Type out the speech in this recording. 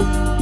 you